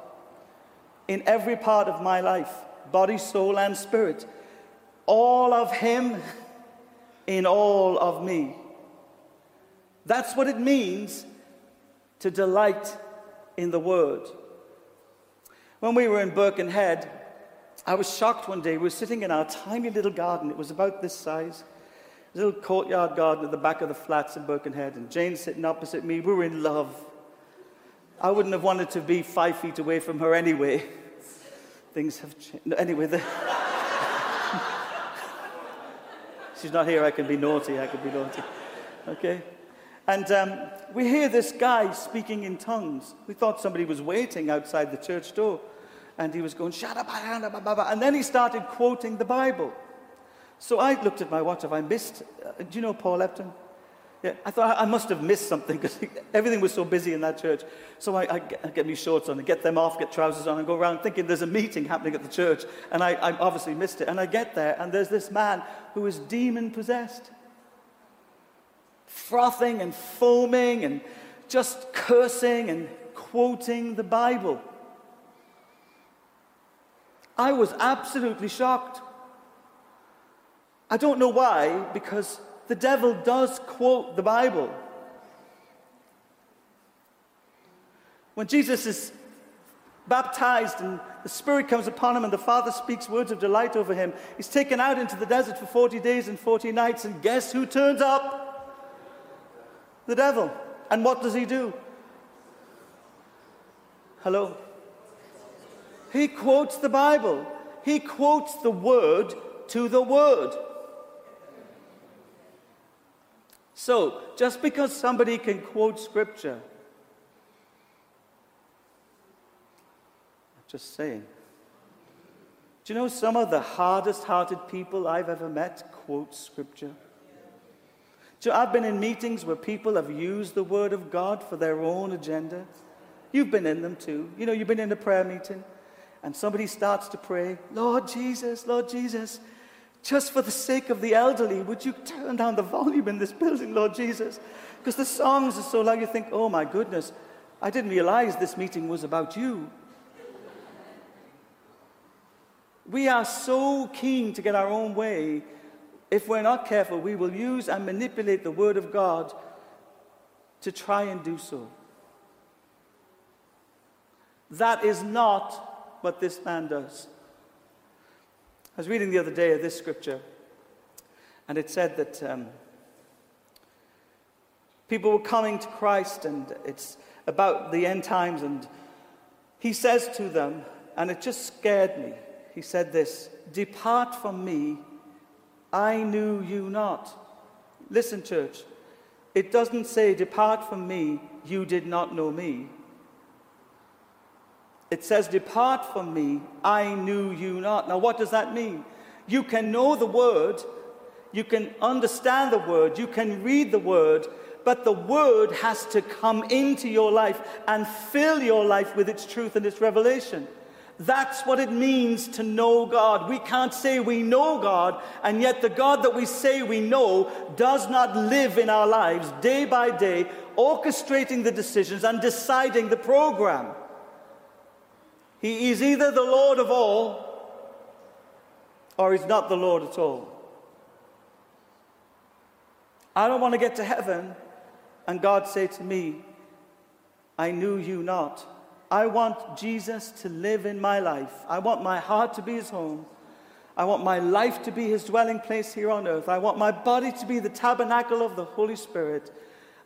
in every part of my life body, soul, and spirit. All of Him in all of me. That's what it means to delight in the Word. When we were in Birkenhead, I was shocked one day. We were sitting in our tiny little garden. It was about this size. A little courtyard garden at the back of the flats in Birkenhead. And Jane sitting opposite me. We were in love. I wouldn't have wanted to be five feet away from her anyway. Things have changed. No, anyway, the... she's not here. I can be naughty. I can be naughty. Okay? And um, we hear this guy speaking in tongues. We thought somebody was waiting outside the church door and he was going, and then he started quoting the Bible. So I looked at my watch. Have I missed? Uh, do you know Paul Epton? Yeah, I thought I must have missed something because everything was so busy in that church. So I, I, get, I, get, me shorts on and get them off, get trousers on, and go around thinking there's a meeting happening at the church. And I, I obviously missed it. And I get there, and there's this man who is demon possessed, frothing and foaming and just cursing and quoting the Bible. I was absolutely shocked. I don't know why, because the devil does quote the Bible. When Jesus is baptized and the Spirit comes upon him and the Father speaks words of delight over him, he's taken out into the desert for 40 days and 40 nights, and guess who turns up? The devil. And what does he do? Hello? He quotes the Bible. He quotes the word to the word. So, just because somebody can quote scripture, I'm just saying. Do you know some of the hardest hearted people I've ever met quote scripture? So I've been in meetings where people have used the word of God for their own agenda. You've been in them too. You know, you've been in a prayer meeting and somebody starts to pray, Lord Jesus, Lord Jesus, just for the sake of the elderly, would you turn down the volume in this building, Lord Jesus? Because the songs are so loud, you think, oh my goodness, I didn't realize this meeting was about you. We are so keen to get our own way. If we're not careful, we will use and manipulate the Word of God to try and do so. That is not what this man does. I was reading the other day of this scripture, and it said that um, people were coming to Christ, and it's about the end times, and he says to them, and it just scared me. He said this Depart from me, I knew you not. Listen, church, it doesn't say, Depart from me, you did not know me. It says, Depart from me, I knew you not. Now, what does that mean? You can know the word, you can understand the word, you can read the word, but the word has to come into your life and fill your life with its truth and its revelation. That's what it means to know God. We can't say we know God, and yet the God that we say we know does not live in our lives day by day, orchestrating the decisions and deciding the program. He is either the Lord of all or he's not the Lord at all. I don't want to get to heaven and God say to me, I knew you not. I want Jesus to live in my life. I want my heart to be his home. I want my life to be his dwelling place here on earth. I want my body to be the tabernacle of the Holy Spirit.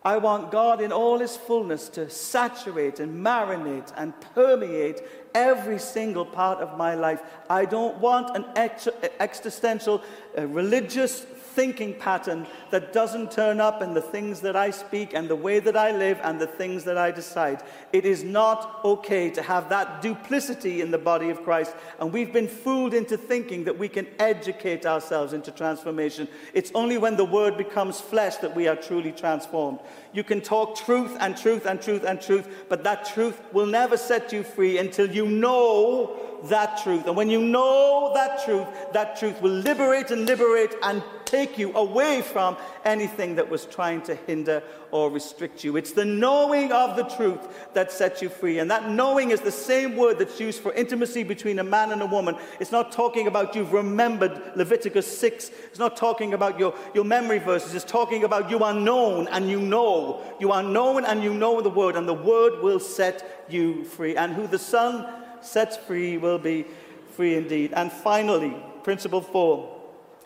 I want God in all his fullness to saturate and marinate and permeate every single part of my life. I don't want an ex- existential uh, religious thinking pattern that doesn't turn up in the things that I speak and the way that I live and the things that I decide. It is not okay to have that duplicity in the body of Christ. And we've been fooled into thinking that we can educate ourselves into transformation. It's only when the word becomes flesh that we are truly transformed. You can talk truth and truth and truth and truth, but that truth will never set you free until you know that truth. And when you know that truth, that truth will liberate and liberate and take you away from anything that was trying to hinder or restrict you. It's the knowing of the truth that sets you free. And that knowing is the same word that's used for intimacy between a man and a woman. It's not talking about you've remembered Leviticus 6. It's not talking about your, your memory verses. It's talking about you are known and you know. You are known and you know the word, and the word will set you free. And who the Son sets free will be free indeed. And finally, principle four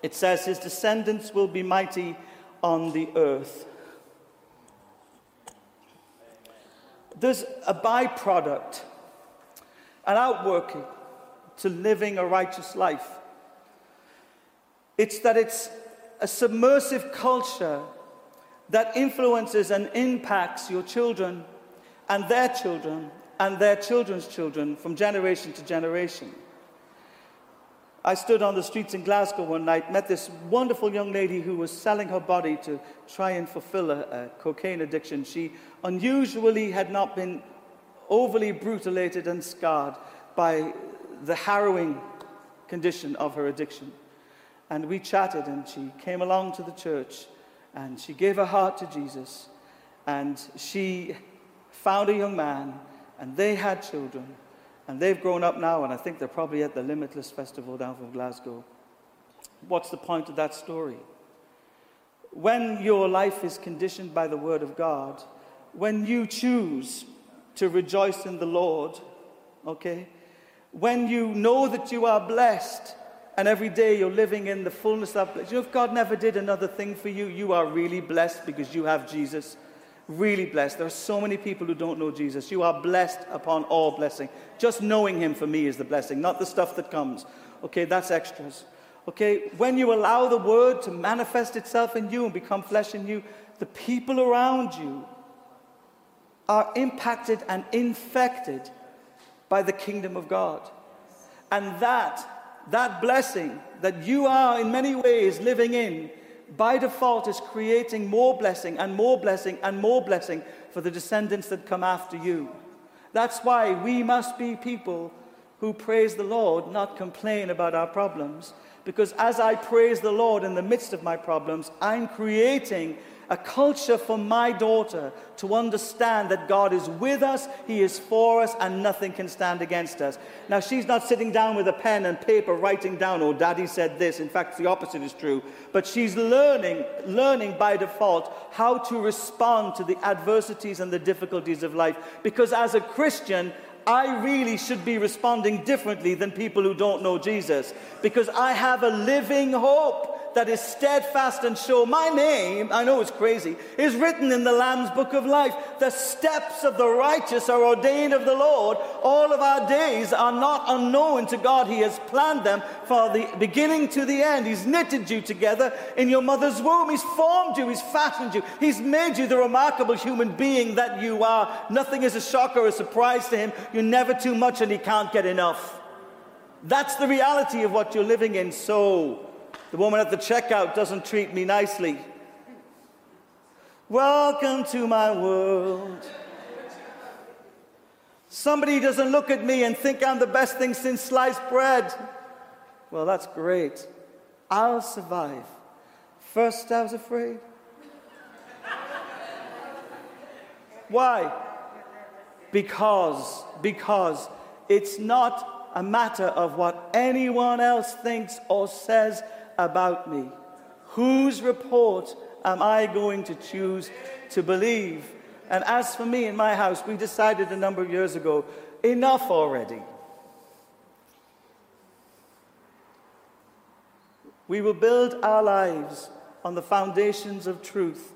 it says, His descendants will be mighty on the earth. There's a byproduct, an outworking to living a righteous life. It's that it's a submersive culture that influences and impacts your children and their children and their children's children from generation to generation. I stood on the streets in Glasgow one night, met this wonderful young lady who was selling her body to try and fulfill a, a cocaine addiction. She unusually had not been overly brutalated and scarred by the harrowing condition of her addiction. And we chatted, and she came along to the church, and she gave her heart to Jesus, and she found a young man and they had children, and they've grown up now, and I think they're probably at the Limitless Festival down from Glasgow. What's the point of that story? When your life is conditioned by the Word of God, when you choose to rejoice in the Lord, okay, when you know that you are blessed and every day you're living in the fullness of you know if god never did another thing for you you are really blessed because you have jesus really blessed. There are so many people who don't know jesus. You are blessed upon all blessing. Just knowing him for me is the blessing not the stuff that comes. Okay that's extras. Okay when you allow the word to manifest itself in you and become flesh in you the people around you are impacted and infected by the kingdom of god. And that that blessing that you are in many ways living in by default is creating more blessing and more blessing and more blessing for the descendants that come after you. That's why we must be people who praise the Lord, not complain about our problems. Because as I praise the Lord in the midst of my problems, I'm creating a culture for my daughter to understand that God is with us, He is for us, and nothing can stand against us. Now, she's not sitting down with a pen and paper writing down, oh, daddy said this. In fact, the opposite is true. But she's learning, learning by default how to respond to the adversities and the difficulties of life. Because as a Christian, I really should be responding differently than people who don't know Jesus because I have a living hope that is steadfast and sure. My name, I know it's crazy, is written in the Lamb's book of life. The steps of the righteous are ordained of the Lord. All of our days are not unknown to God. He has planned them from the beginning to the end. He's knitted you together in your mother's womb. He's formed you. He's fashioned you. He's made you the remarkable human being that you are. Nothing is a shock or a surprise to Him. You're never too much and He can't get enough. That's the reality of what you're living in. So, the woman at the checkout doesn't treat me nicely. Welcome to my world. Somebody doesn't look at me and think I'm the best thing since sliced bread. Well, that's great. I'll survive. First, I was afraid. Why? Because, because it's not a matter of what anyone else thinks or says about me? Whose report am I going to choose to believe? And as for me in my house, we decided a number of years ago enough already. We will build our lives on the foundations of truth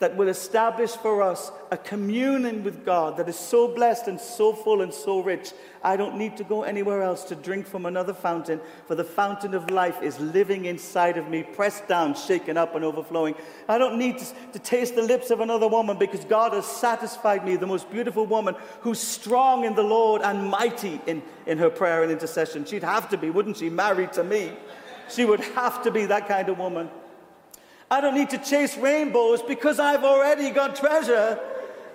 that will establish for us a communion with God that is so blessed and so full and so rich. I don't need to go anywhere else to drink from another fountain, for the fountain of life is living inside of me, pressed down, shaken up, and overflowing. I don't need to, to taste the lips of another woman because God has satisfied me, the most beautiful woman who's strong in the Lord and mighty in, in her prayer and intercession. She'd have to be, wouldn't she, married to me? She would have to be that kind of woman. I don't need to chase rainbows because I've already got treasure.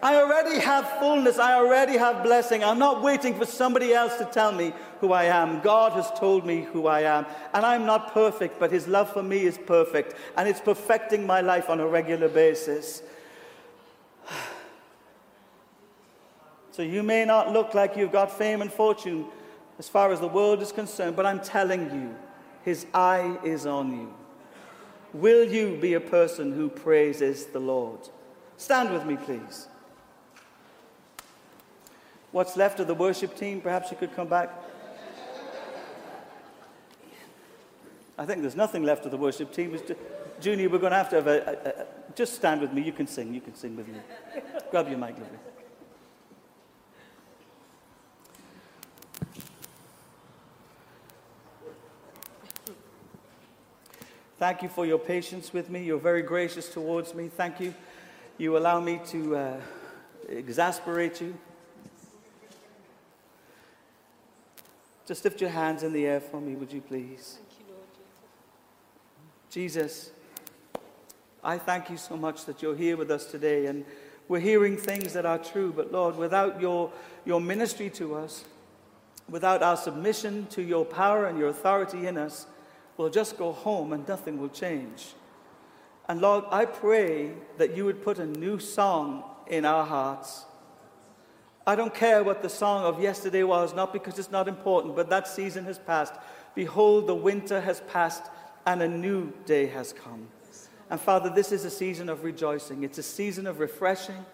I already have fullness. I already have blessing. I'm not waiting for somebody else to tell me who I am. God has told me who I am. And I'm not perfect, but His love for me is perfect. And it's perfecting my life on a regular basis. So you may not look like you've got fame and fortune as far as the world is concerned, but I'm telling you, His eye is on you. Will you be a person who praises the Lord? Stand with me, please. What's left of the worship team? Perhaps you could come back. I think there's nothing left of the worship team. Junior, we're going to have to have a, a, a, Just stand with me. You can sing. You can sing with me. Grab your mic, lovely. Thank you for your patience with me. You're very gracious towards me. Thank you. You allow me to uh, exasperate you. Just lift your hands in the air for me, would you please? Thank you, Lord Jesus. Jesus, I thank you so much that you're here with us today and we're hearing things that are true, but Lord, without your, your ministry to us, without our submission to your power and your authority in us, we'll just go home and nothing will change. And Lord, I pray that you would put a new song in our hearts, I don't care what the song of yesterday was, not because it's not important, but that season has passed. Behold, the winter has passed and a new day has come. And Father, this is a season of rejoicing. It's a season of refreshing.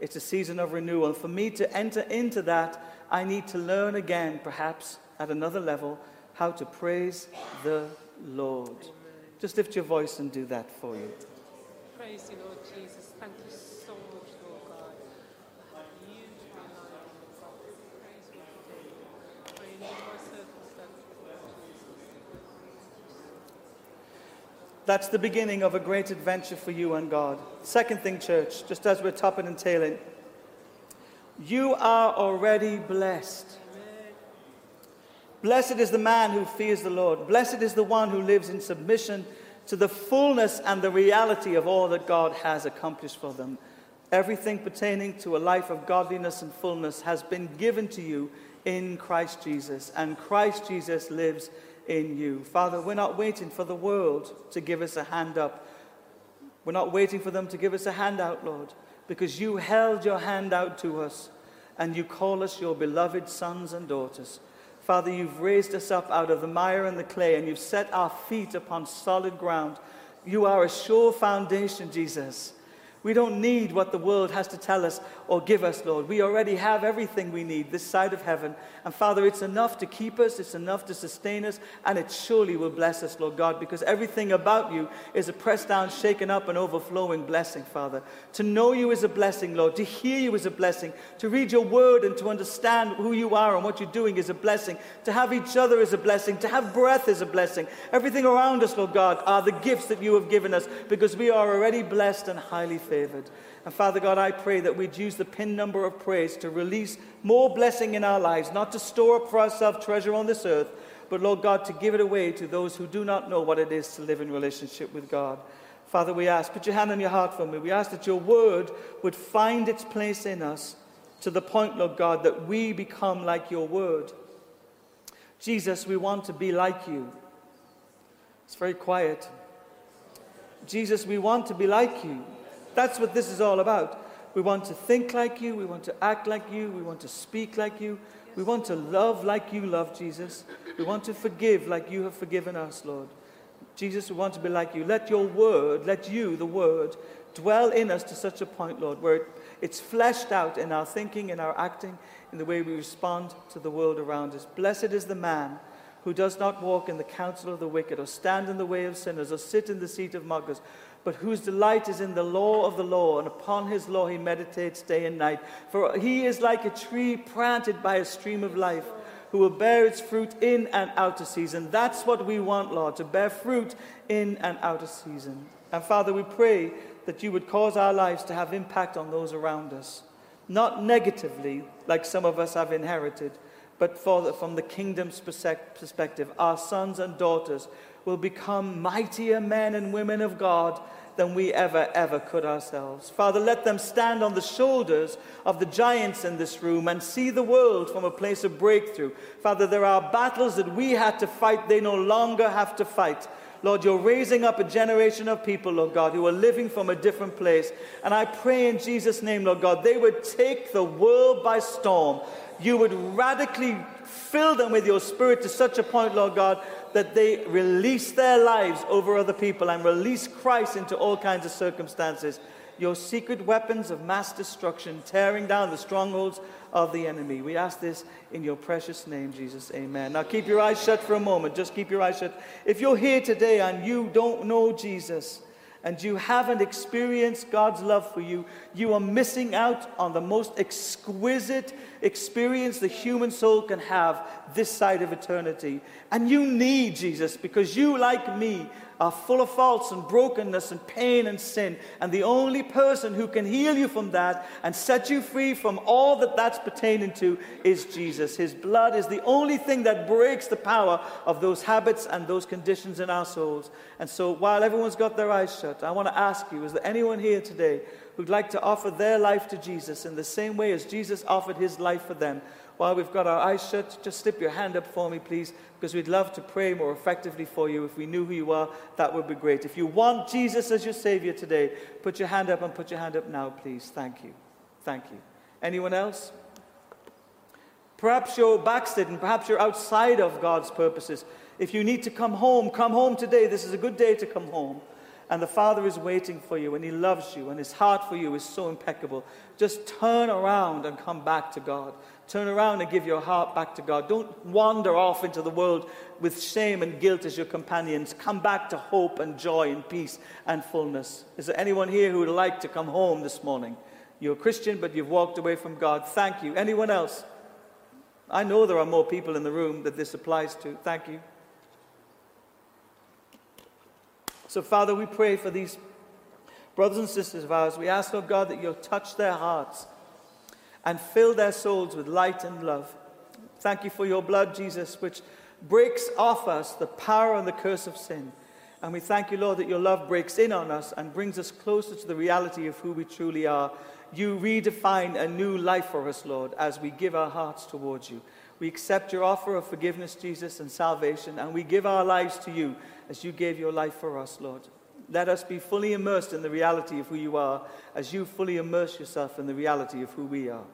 It's a season of renewal. For me to enter into that, I need to learn again, perhaps at another level, how to praise the Lord. Amen. Just lift your voice and do that for you. Praise you, Lord Jesus. Thank you so much, Lord God. You to be Praise you today. For you know my circumstances, That's the beginning of a great adventure for you and God. Second thing, church, just as we're topping and tailing, you are already blessed. Blessed is the man who fears the Lord. Blessed is the one who lives in submission to the fullness and the reality of all that God has accomplished for them. Everything pertaining to a life of godliness and fullness has been given to you in Christ Jesus, and Christ Jesus lives in you. Father, we're not waiting for the world to give us a hand up. We're not waiting for them to give us a handout, Lord, because you held your hand out to us and you call us your beloved sons and daughters. Father, you've raised us up out of the mire and the clay, and you've set our feet upon solid ground. You are a sure foundation, Jesus. We don't need what the world has to tell us or give us, Lord. We already have everything we need this side of heaven. And Father, it's enough to keep us, it's enough to sustain us, and it surely will bless us, Lord God, because everything about you is a pressed down, shaken up, and overflowing blessing, Father. To know you is a blessing, Lord. To hear you is a blessing. To read your word and to understand who you are and what you're doing is a blessing. To have each other is a blessing. To have breath is a blessing. Everything around us, Lord God, are the gifts that you have given us because we are already blessed and highly favored favored. And Father God, I pray that we'd use the pin number of praise to release more blessing in our lives, not to store up for ourselves treasure on this earth, but Lord God, to give it away to those who do not know what it is to live in relationship with God. Father, we ask, put your hand on your heart for me. We ask that your word would find its place in us to the point, Lord God, that we become like your word. Jesus, we want to be like you. It's very quiet. Jesus, we want to be like you. That's what this is all about. We want to think like you. We want to act like you. We want to speak like you. We want to love like you love, Jesus. We want to forgive like you have forgiven us, Lord. Jesus, we want to be like you. Let your word, let you, the word, dwell in us to such a point, Lord, where it's fleshed out in our thinking, in our acting, in the way we respond to the world around us. Blessed is the man who does not walk in the counsel of the wicked, or stand in the way of sinners, or sit in the seat of mockers, but whose delight is in the law of the law, and upon his law he meditates day and night. For he is like a tree planted by a stream of life, who will bear its fruit in and out of season. That's what we want, Lord, to bear fruit in and out of season. And Father, we pray that you would cause our lives to have impact on those around us, not negatively, like some of us have inherited, but the, from the kingdom's perspective. Our sons and daughters will become mightier men and women of God than we ever, ever could ourselves. Father, let them stand on the shoulders of the giants in this room and see the world from a place of breakthrough. Father, there are battles that we had to fight, they no longer have to fight. Lord, you're raising up a generation of people, Lord God, who are living from a different place. And I pray in Jesus' name, Lord God, they would take the world by storm. You would radically fill them with your spirit to such a point, Lord God, that they release their lives over other people and release Christ into all kinds of circumstances. Your secret weapons of mass destruction, tearing down the strongholds of the enemy. We ask this in your precious name, Jesus. Amen. Now keep your eyes shut for a moment. Just keep your eyes shut. If you're here today and you don't know Jesus, and you haven't experienced God's love for you, you are missing out on the most exquisite experience the human soul can have this side of eternity. And you need Jesus because you, like me, are full of faults and brokenness and pain and sin. And the only person who can heal you from that and set you free from all that that's pertaining to is Jesus. His blood is the only thing that breaks the power of those habits and those conditions in our souls. And so while everyone's got their eyes shut, I want to ask you is there anyone here today who'd like to offer their life to Jesus in the same way as Jesus offered his life for them? While we've got our eyes shut, just slip your hand up for me, please, because we'd love to pray more effectively for you. If we knew who you are, that would be great. If you want Jesus as your Savior today, put your hand up and put your hand up now, please. Thank you. Thank you. Anyone else? Perhaps you're backslidden. Perhaps you're outside of God's purposes. If you need to come home, come home today. This is a good day to come home. And the Father is waiting for you, and He loves you, and His heart for you is so impeccable. Just turn around and come back to God. Turn around and give your heart back to God. Don't wander off into the world with shame and guilt as your companions. Come back to hope and joy and peace and fullness. Is there anyone here who would like to come home this morning? You're a Christian, but you've walked away from God. Thank you. Anyone else? I know there are more people in the room that this applies to. Thank you. So, Father, we pray for these brothers and sisters of ours. We ask, oh God, that you'll touch their hearts and fill their souls with light and love. Thank you for your blood, Jesus, which breaks off us the power and the curse of sin. And we thank you, Lord, that your love breaks in on us and brings us closer to the reality of who we truly are. You redefine a new life for us, Lord, as we give our hearts towards you. We accept your offer of forgiveness, Jesus, and salvation, and we give our lives to you as you gave your life for us, Lord. Let us be fully immersed in the reality of who you are as you fully immerse yourself in the reality of who we are.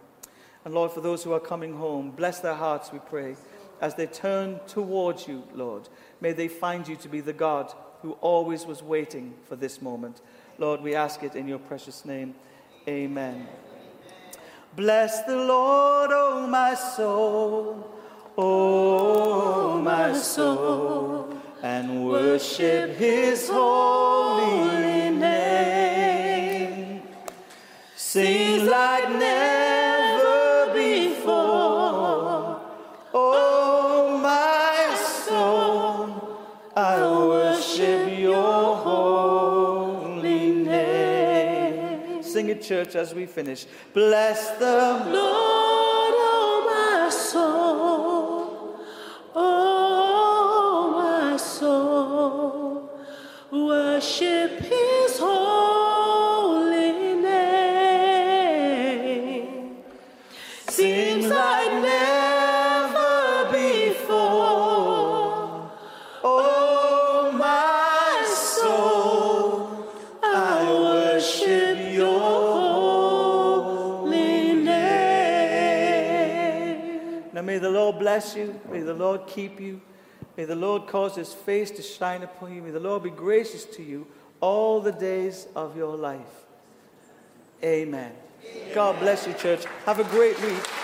And Lord, for those who are coming home, bless their hearts, we pray. As they turn towards you, Lord, may they find you to be the God who always was waiting for this moment. Lord, we ask it in your precious name. Amen. Bless the Lord, O oh my soul, O oh my soul, and worship his holy name. Sing like never church, as we finish. Bless the Lord, bless you. May the Lord keep you. May the Lord cause his face to shine upon you. May the Lord be gracious to you all the days of your life. Amen. God bless you, church. Have a great week.